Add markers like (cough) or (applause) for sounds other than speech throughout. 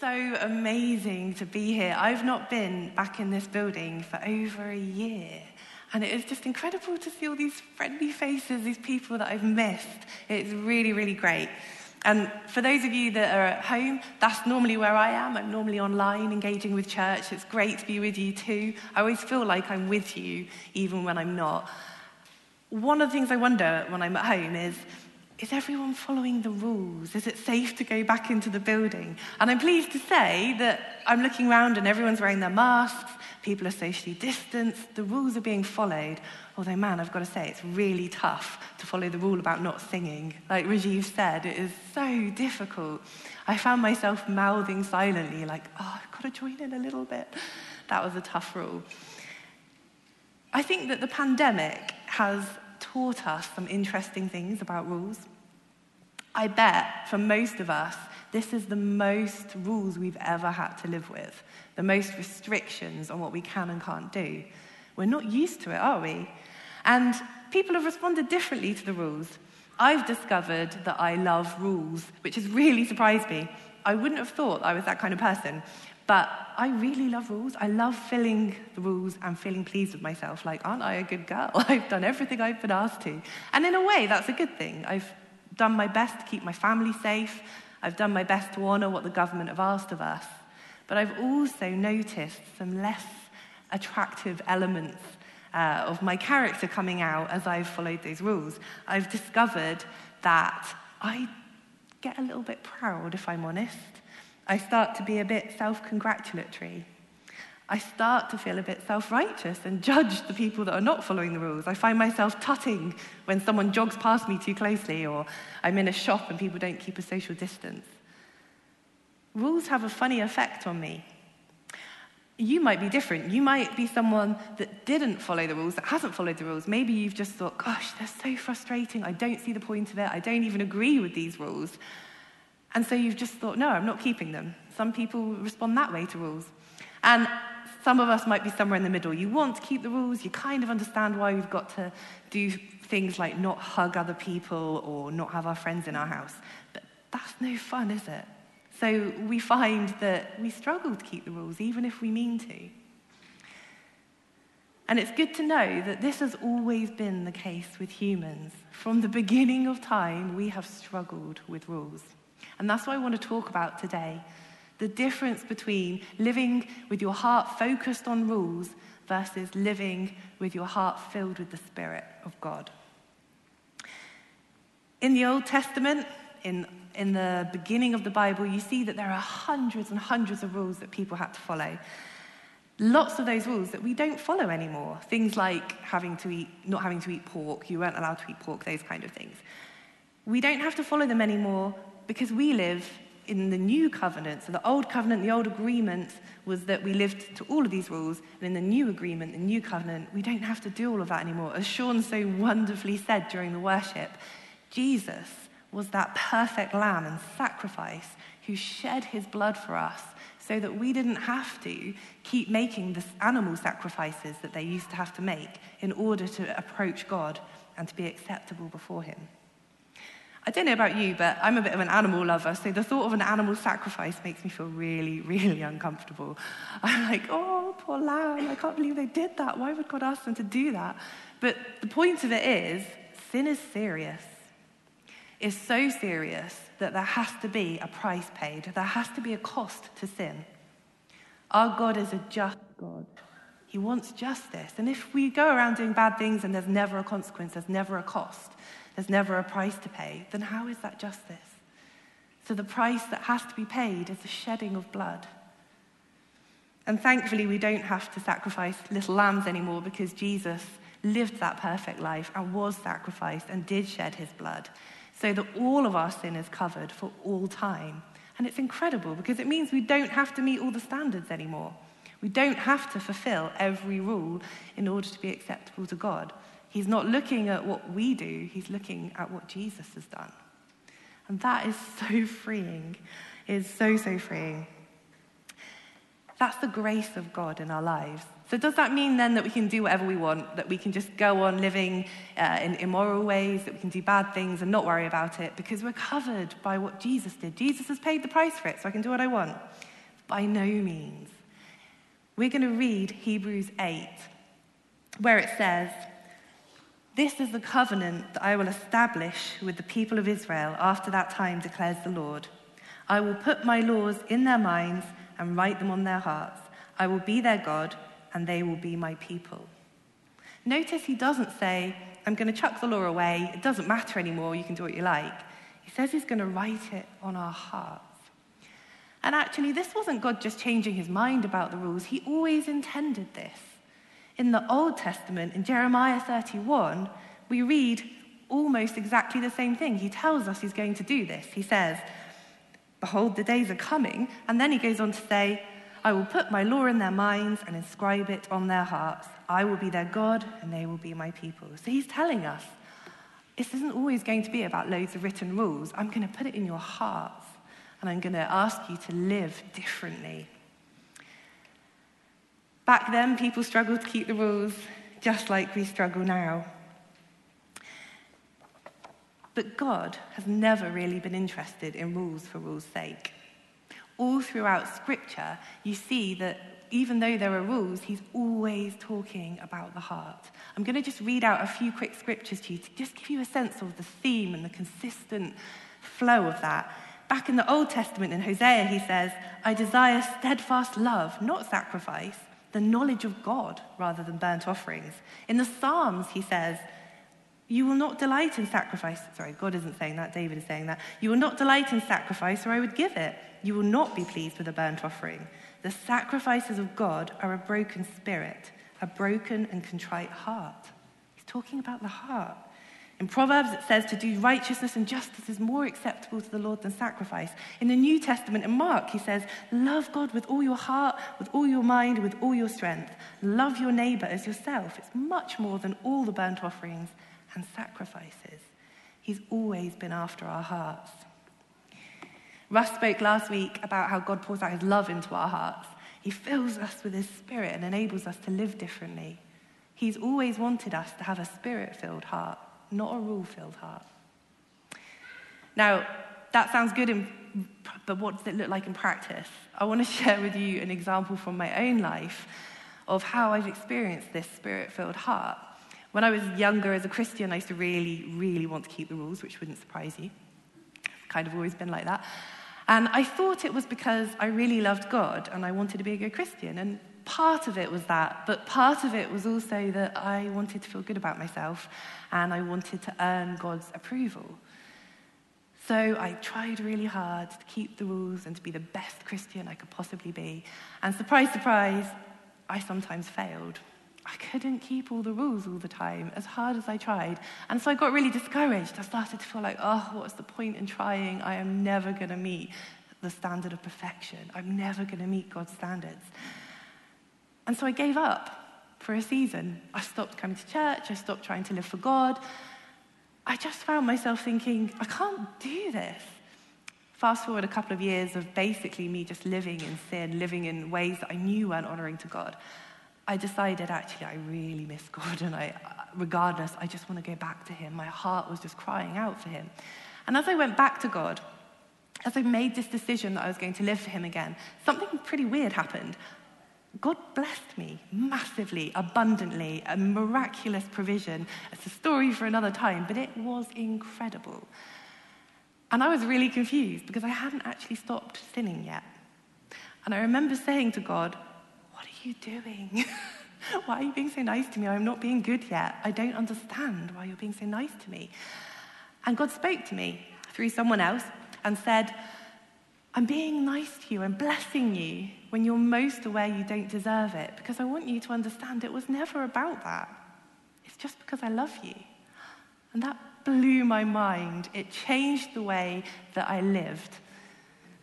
So amazing to be here. I've not been back in this building for over a year. And it is just incredible to see all these friendly faces, these people that I've missed. It's really, really great. And for those of you that are at home, that's normally where I am. I'm normally online engaging with church. It's great to be with you too. I always feel like I'm with you, even when I'm not. One of the things I wonder when I'm at home is is everyone following the rules? Is it safe to go back into the building? And I'm pleased to say that I'm looking around and everyone's wearing their masks, people are socially distanced, the rules are being followed. Although, man, I've got to say, it's really tough to follow the rule about not singing. Like Rajiv said, it is so difficult. I found myself mouthing silently, like, oh, I've got to join in a little bit. That was a tough rule. I think that the pandemic has taught us some interesting things about rules. I bet for most of us, this is the most rules we've ever had to live with, the most restrictions on what we can and can't do. We're not used to it, are we? And people have responded differently to the rules. I've discovered that I love rules, which has really surprised me. I wouldn't have thought I was that kind of person. But I really love rules. I love filling the rules and feeling pleased with myself. Like, aren't I a good girl? (laughs) I've done everything I've been asked to. And in a way, that's a good thing. I've done my best to keep my family safe. I've done my best to honour what the government have asked of us. But I've also noticed some less attractive elements uh, of my character coming out as I've followed those rules. I've discovered that I get a little bit proud, if I'm honest. I start to be a bit self congratulatory. I start to feel a bit self righteous and judge the people that are not following the rules. I find myself tutting when someone jogs past me too closely, or I'm in a shop and people don't keep a social distance. Rules have a funny effect on me. You might be different. You might be someone that didn't follow the rules, that hasn't followed the rules. Maybe you've just thought, gosh, they're so frustrating. I don't see the point of it. I don't even agree with these rules. And so you've just thought, no, I'm not keeping them. Some people respond that way to rules. And some of us might be somewhere in the middle. You want to keep the rules, you kind of understand why we've got to do things like not hug other people or not have our friends in our house. But that's no fun, is it? So we find that we struggle to keep the rules, even if we mean to. And it's good to know that this has always been the case with humans. From the beginning of time, we have struggled with rules. And that's what I want to talk about today the difference between living with your heart focused on rules versus living with your heart filled with the Spirit of God. In the Old Testament, in, in the beginning of the Bible, you see that there are hundreds and hundreds of rules that people had to follow. Lots of those rules that we don't follow anymore. Things like having to eat, not having to eat pork, you weren't allowed to eat pork, those kind of things. We don't have to follow them anymore because we live in the new covenant. So the old covenant, the old agreement was that we lived to all of these rules. And in the new agreement, the new covenant, we don't have to do all of that anymore. As Sean so wonderfully said during the worship, Jesus was that perfect lamb and sacrifice who shed his blood for us so that we didn't have to keep making the animal sacrifices that they used to have to make in order to approach God and to be acceptable before him. I don't know about you, but I'm a bit of an animal lover, so the thought of an animal sacrifice makes me feel really, (laughs) really uncomfortable. I'm like, oh, poor lamb, I can't believe they did that. Why would God ask them to do that? But the point of it is, sin is serious. It's so serious that there has to be a price paid, there has to be a cost to sin. Our God is a just God. He wants justice. And if we go around doing bad things and there's never a consequence, there's never a cost, there's never a price to pay, then how is that justice? So the price that has to be paid is the shedding of blood. And thankfully, we don't have to sacrifice little lambs anymore because Jesus lived that perfect life and was sacrificed and did shed his blood so that all of our sin is covered for all time. And it's incredible because it means we don't have to meet all the standards anymore. We don't have to fulfill every rule in order to be acceptable to God. He's not looking at what we do, he's looking at what Jesus has done. And that is (laughs) so freeing. It is so, so freeing. That's the grace of God in our lives. So, does that mean then that we can do whatever we want, that we can just go on living uh, in immoral ways, that we can do bad things and not worry about it because we're covered by what Jesus did? Jesus has paid the price for it, so I can do what I want. By no means. We're going to read Hebrews 8, where it says, This is the covenant that I will establish with the people of Israel after that time, declares the Lord. I will put my laws in their minds and write them on their hearts. I will be their God, and they will be my people. Notice he doesn't say, I'm going to chuck the law away. It doesn't matter anymore. You can do what you like. He says he's going to write it on our hearts. And actually, this wasn't God just changing his mind about the rules, he always intended this. In the Old Testament, in Jeremiah 31, we read almost exactly the same thing. He tells us he's going to do this. He says, Behold, the days are coming. And then he goes on to say, I will put my law in their minds and inscribe it on their hearts. I will be their God and they will be my people. So he's telling us this isn't always going to be about loads of written rules. I'm going to put it in your hearts and I'm going to ask you to live differently. Back then, people struggled to keep the rules just like we struggle now. But God has never really been interested in rules for rules' sake. All throughout Scripture, you see that even though there are rules, he's always talking about the heart. I'm going to just read out a few quick scriptures to you to just give you a sense of the theme and the consistent flow of that. Back in the Old Testament in Hosea, he says, I desire steadfast love, not sacrifice, the knowledge of God rather than burnt offerings. In the Psalms, he says, you will not delight in sacrifice. Sorry, God isn't saying that, David is saying that. You will not delight in sacrifice, or I would give it. You will not be pleased with a burnt offering. The sacrifices of God are a broken spirit, a broken and contrite heart. He's talking about the heart. In Proverbs, it says to do righteousness and justice is more acceptable to the Lord than sacrifice. In the New Testament, in Mark, he says, Love God with all your heart, with all your mind, with all your strength. Love your neighbor as yourself. It's much more than all the burnt offerings and sacrifices. He's always been after our hearts. Russ spoke last week about how God pours out his love into our hearts. He fills us with his spirit and enables us to live differently. He's always wanted us to have a spirit filled heart, not a rule filled heart. Now, that sounds good, in, but what does it look like in practice? I want to (laughs) share with you an example from my own life of how I've experienced this spirit filled heart. When I was younger as a Christian, I used to really, really want to keep the rules, which wouldn't surprise you. I've kind of always been like that. And I thought it was because I really loved God and I wanted to be a good Christian. And part of it was that, but part of it was also that I wanted to feel good about myself and I wanted to earn God's approval. So I tried really hard to keep the rules and to be the best Christian I could possibly be. And surprise, surprise, I sometimes failed. I couldn't keep all the rules all the time, as hard as I tried. And so I got really discouraged. I started to feel like, oh, what's the point in trying? I am never going to meet the standard of perfection. I'm never going to meet God's standards. And so I gave up for a season. I stopped coming to church. I stopped trying to live for God. I just found myself thinking, I can't do this. Fast forward a couple of years of basically me just living in sin, living in ways that I knew weren't honoring to God. I decided actually I really miss (laughs) God and I, regardless, I just want to go back to Him. My heart was just crying out for Him. And as I went back to God, as I made this decision that I was going to live for Him again, something pretty weird happened. God blessed me massively, abundantly, a miraculous provision. It's a story for another time, but it was incredible. And I was really confused because I hadn't actually stopped sinning yet. And I remember saying to God, What are you doing? (laughs) why are you being so nice to me? I'm not being good yet. I don't understand why you're being so nice to me. And God spoke to me through someone else and said, I'm being nice to you. I'm blessing you when you're most aware you don't deserve it because I want you to understand it was never about that. It's just because I love you. And that blew my mind. It changed the way that I lived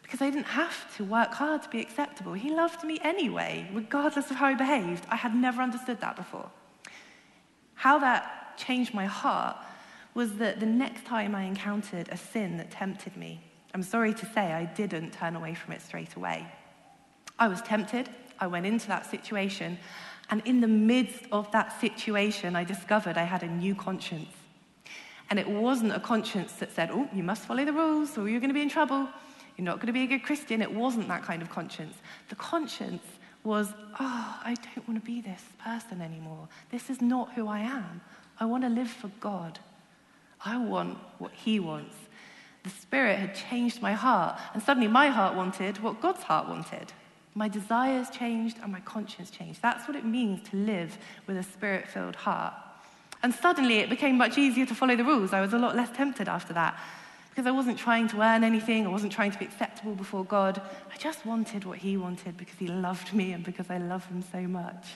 because I didn't have to work hard to be acceptable. He loved me anyway, regardless of how I behaved. I had never understood that before. How that changed my heart was that the next time I encountered a sin that tempted me, I'm sorry to say I didn't turn away from it straight away. I was tempted, I went into that situation, and in the midst of that situation, I discovered I had a new conscience. And it wasn't a conscience that said, oh, you must follow the rules or you're going to be in trouble. You're not going to be a good Christian. It wasn't that kind of conscience. The conscience was, oh, I don't want to be this person anymore. This is not who I am. I want to live for God. I want what He wants. The Spirit had changed my heart, and suddenly my heart wanted what God's heart wanted. My desires changed and my conscience changed. That's what it means to live with a spirit filled heart. And suddenly it became much easier to follow the rules. I was a lot less tempted after that because I wasn't trying to earn anything, I wasn't trying to be acceptable before God. I just wanted what He wanted because He loved me and because I love Him so much.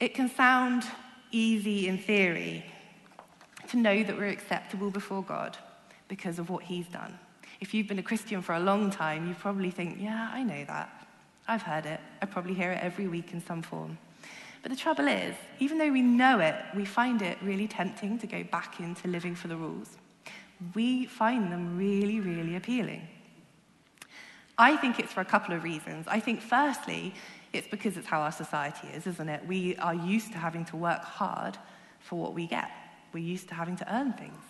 It can sound easy in theory to know that we're acceptable before God because of what He's done. If you've been a Christian for a long time, you probably think, yeah, I know that. I've heard it. I probably hear it every week in some form. But the trouble is, even though we know it, we find it really tempting to go back into living for the rules. We find them really, really appealing. I think it's for a couple of reasons. I think, firstly, it's because it's how our society is, isn't it? We are used to having to work hard for what we get, we're used to having to earn things.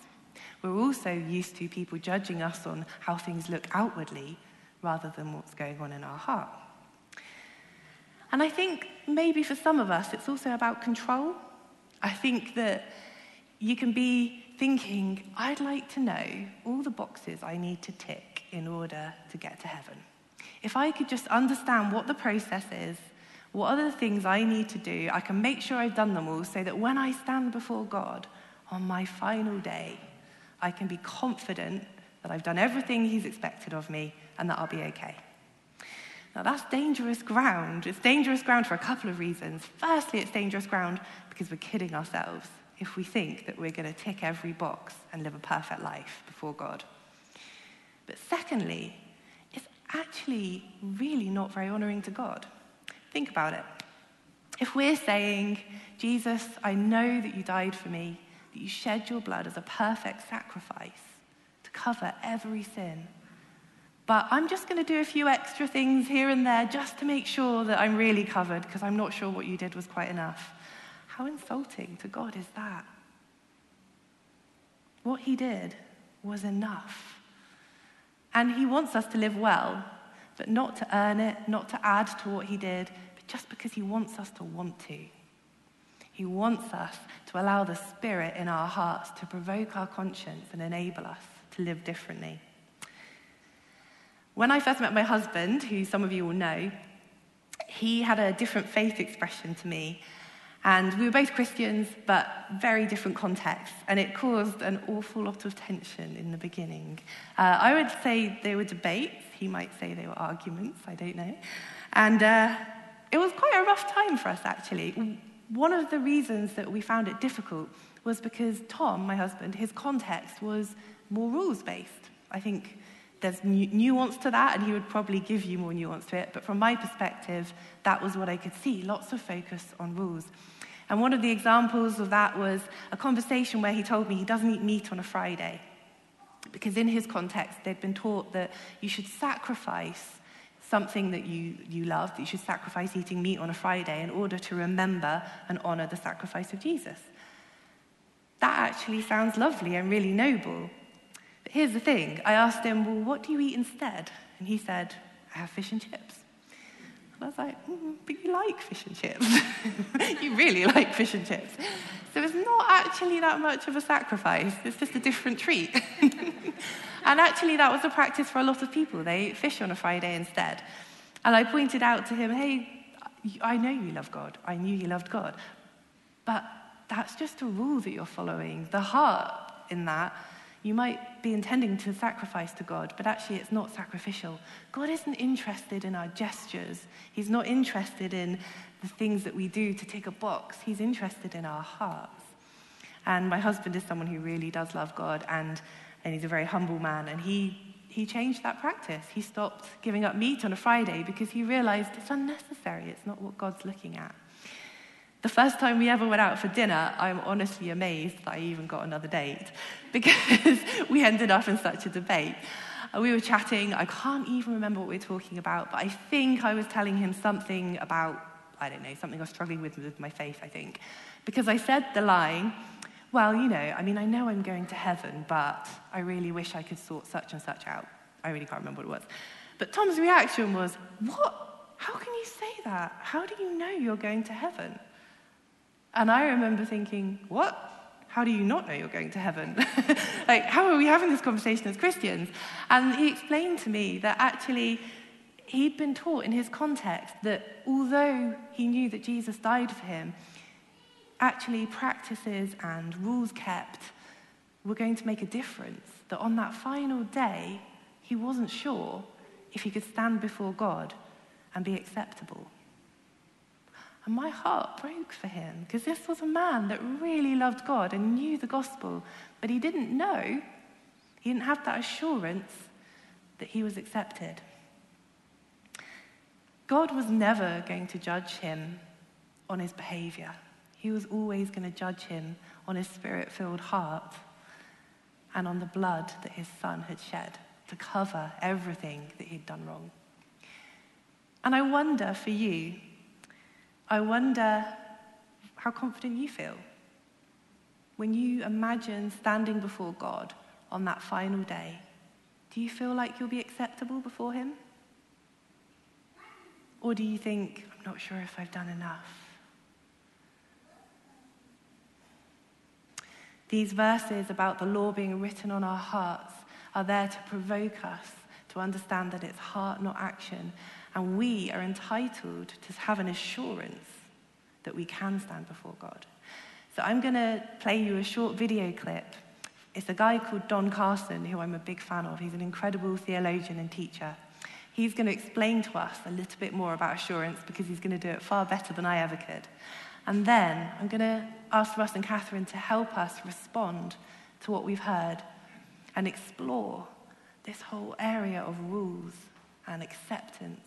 We're also used to people judging us on how things look outwardly rather than what's going on in our heart. And I think maybe for some of us, it's also about control. I think that you can be thinking, I'd like to know all the boxes I need to tick in order to get to heaven. If I could just understand what the process is, what are the things I need to do, I can make sure I've done them all so that when I stand before God on my final day, I can be confident that I've done everything He's expected of me and that I'll be okay. Now, that's dangerous ground. It's dangerous ground for a couple of reasons. Firstly, it's dangerous ground because we're kidding ourselves if we think that we're going to tick every box and live a perfect life before God. But secondly, it's actually really not very honoring to God. Think about it. If we're saying, Jesus, I know that you died for me, that you shed your blood as a perfect sacrifice to cover every sin, but I'm just going to do a few extra things here and there just to make sure that I'm really covered because I'm not sure what you did was quite enough. How insulting to God is that? What he did was enough. And he wants us to live well, but not to earn it, not to add to what he did, but just because he wants us to want to. He wants us to allow the Spirit in our hearts to provoke our conscience and enable us to live differently. When I first met my husband, who some of you will know, he had a different faith expression to me. And we were both Christians, but very different contexts. And it caused an awful lot of tension in the beginning. Uh, I would say they were debates. He might say they were arguments. I don't know. And uh, it was quite a rough time for us, actually. One of the reasons that we found it difficult was because Tom, my husband, his context was more rules based. I think there's nuance to that, and he would probably give you more nuance to it. But from my perspective, that was what I could see lots of focus on rules. And one of the examples of that was a conversation where he told me he doesn't eat meat on a Friday. Because in his context, they'd been taught that you should sacrifice something that you, you love, that you should sacrifice eating meat on a Friday in order to remember and honor the sacrifice of Jesus. That actually sounds lovely and really noble. But here's the thing I asked him, Well, what do you eat instead? And he said, I have fish and chips. And I was like, mm, But you like fish and chips. (laughs) you really like fish and chips. So it's not actually that much of a sacrifice, it's just a different treat. (laughs) and actually, that was a practice for a lot of people. They ate fish on a Friday instead. And I pointed out to him, Hey, I know you love God. I knew you loved God. But that's just a rule that you're following. The heart in that you might be intending to sacrifice to God, but actually it's not sacrificial. God isn't interested in our gestures, He's not interested in the things that we do to tick a box. He's interested in our hearts. And my husband is someone who really does love God, and, and he's a very humble man, and he, he changed that practice. He stopped giving up meat on a Friday because he realized it's unnecessary, it's not what God's looking at. The first time we ever went out for dinner, I'm honestly amazed that I even got another date (laughs) because we ended up in such a debate. Uh, we were chatting, I can't even remember what we were talking about, but I think I was telling him something about, I don't know, something I was struggling with with my faith, I think. Because I said the line, well, you know, I mean, I know I'm going to heaven, but I really wish I could sort such and such out. I really can't remember what it was. But Tom's reaction was, What? How can you say that? How do you know you're going to heaven? And I remember thinking, What? How do you not know you're going to heaven? (laughs) like, how are we having this conversation as Christians? And he explained to me that actually he'd been taught in his context that although he knew that Jesus died for him, actually practices and rules kept were going to make a difference. That on that final day, he wasn't sure if he could stand before God and be acceptable. And my heart broke for him because this was a man that really loved God and knew the gospel, but he didn't know, he didn't have that assurance that he was accepted. God was never going to judge him on his behavior. He was always going to judge him on his spirit filled heart and on the blood that his son had shed to cover everything that he'd done wrong. And I wonder for you, I wonder how confident you feel when you imagine standing before God on that final day. Do you feel like you'll be acceptable before Him? Or do you think, I'm not sure if I've done enough? These verses about the law being written on our hearts are there to provoke us to understand that it's heart, not action. And we are entitled to have an assurance that we can stand before God. So I'm going to play you a short video clip. It's a guy called Don Carson, who I'm a big fan of. He's an incredible theologian and teacher. He's going to explain to us a little bit more about assurance because he's going to do it far better than I ever could. And then I'm going to ask Russ and Catherine to help us respond to what we've heard and explore this whole area of rules and acceptance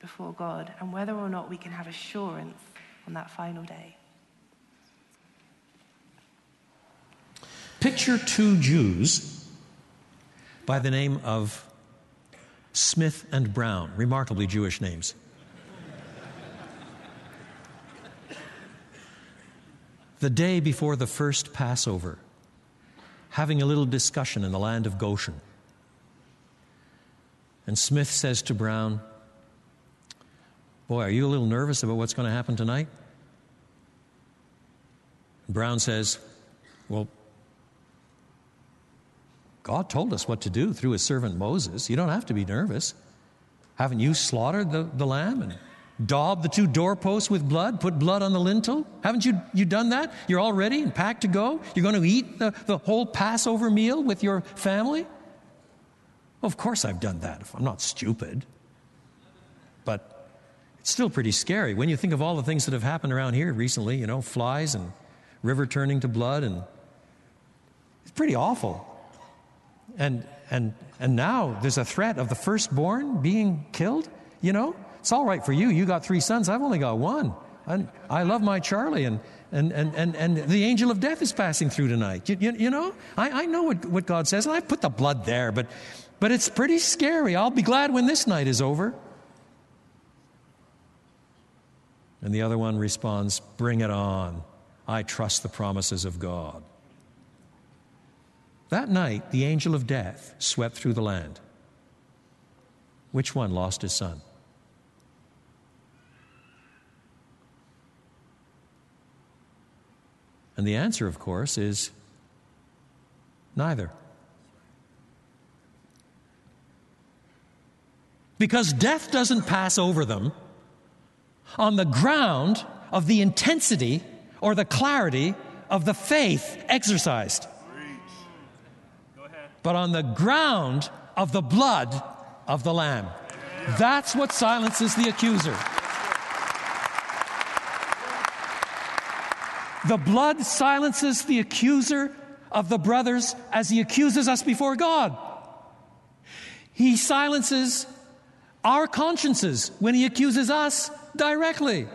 before God and whether or not we can have assurance on that final day. Picture two Jews by the name of Smith and Brown, remarkably Jewish names. The day before the first Passover, having a little discussion in the land of Goshen. And Smith says to Brown, Boy, are you a little nervous about what's going to happen tonight? Brown says, Well, God told us what to do through his servant Moses. You don't have to be nervous. Haven't you slaughtered the, the lamb and daubed the two doorposts with blood, put blood on the lintel? Haven't you, you done that? You're all ready and packed to go? You're going to eat the, the whole Passover meal with your family? Well, of course I've done that. I'm not stupid. But it's still pretty scary when you think of all the things that have happened around here recently, you know, flies and river turning to blood and it's pretty awful. And and and now there's a threat of the firstborn being killed, you know? It's all right for you. You got three sons. I've only got one. And I love my Charlie, and, and, and, and, and the angel of death is passing through tonight. You, you, you know, I, I know what, what God says, and I put the blood there, but, but it's pretty scary. I'll be glad when this night is over. And the other one responds, Bring it on. I trust the promises of God. That night, the angel of death swept through the land. Which one lost his son? And the answer, of course, is neither. Because death doesn't pass over them on the ground of the intensity or the clarity of the faith exercised, but on the ground of the blood of the Lamb. That's what silences the accuser. The blood silences the accuser of the brothers as he accuses us before God. He silences our consciences when he accuses us directly.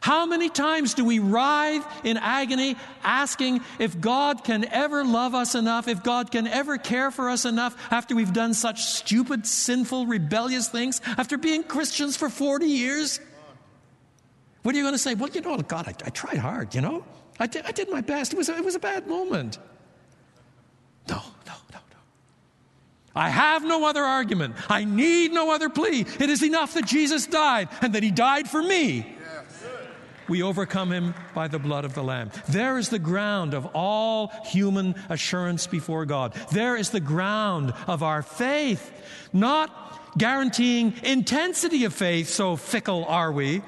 How many times do we writhe in agony asking if God can ever love us enough, if God can ever care for us enough after we've done such stupid, sinful, rebellious things, after being Christians for 40 years? What are you going to say? Well, you know, God, I, I tried hard, you know? I did, I did my best. It was, a, it was a bad moment. No, no, no, no. I have no other argument. I need no other plea. It is enough that Jesus died and that he died for me. We overcome him by the blood of the Lamb. There is the ground of all human assurance before God. There is the ground of our faith, not guaranteeing intensity of faith, so fickle are we.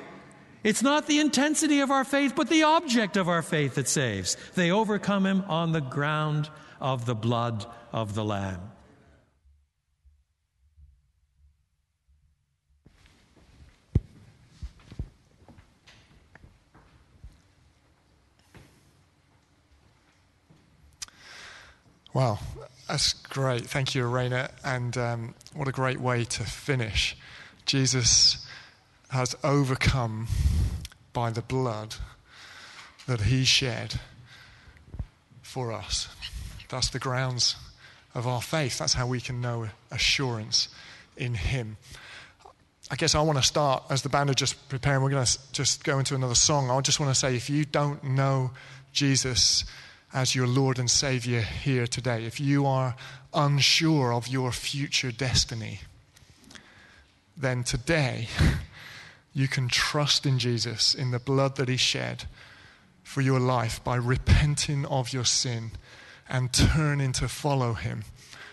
It's not the intensity of our faith, but the object of our faith that saves. They overcome him on the ground of the blood of the Lamb. Wow, that's great. Thank you, Arena. And um, what a great way to finish. Jesus has overcome by the blood that he shed for us. That's the grounds of our faith. That's how we can know assurance in him. I guess I want to start as the band are just preparing. We're going to just go into another song. I just want to say if you don't know Jesus, as your Lord and Savior here today, if you are unsure of your future destiny, then today (laughs) you can trust in Jesus, in the blood that He shed for your life by repenting of your sin and turning to follow Him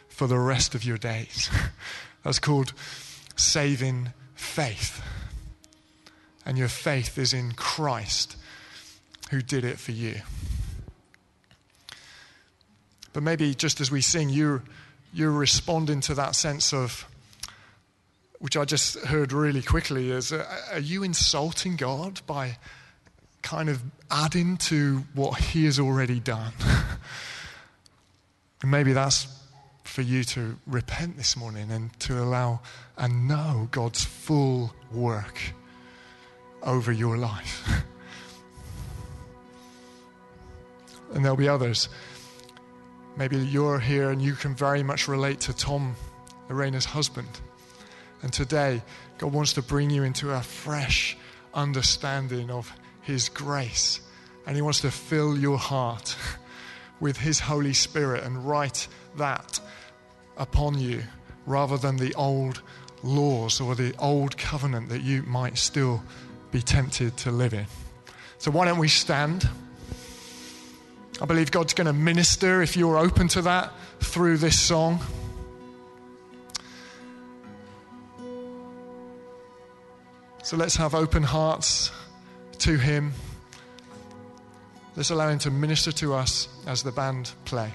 for the rest of your days. (laughs) That's called saving faith. And your faith is in Christ who did it for you. But maybe just as we sing, you're, you're responding to that sense of, which I just heard really quickly, is uh, are you insulting God by kind of adding to what He has already done? (laughs) and maybe that's for you to repent this morning and to allow and know God's full work over your life. (laughs) and there'll be others Maybe you're here and you can very much relate to Tom, Arena's husband. And today, God wants to bring you into a fresh understanding of His grace. And He wants to fill your heart (laughs) with His Holy Spirit and write that upon you rather than the old laws or the old covenant that you might still be tempted to live in. So, why don't we stand? I believe God's going to minister if you're open to that through this song. So let's have open hearts to Him. Let's allow Him to minister to us as the band play.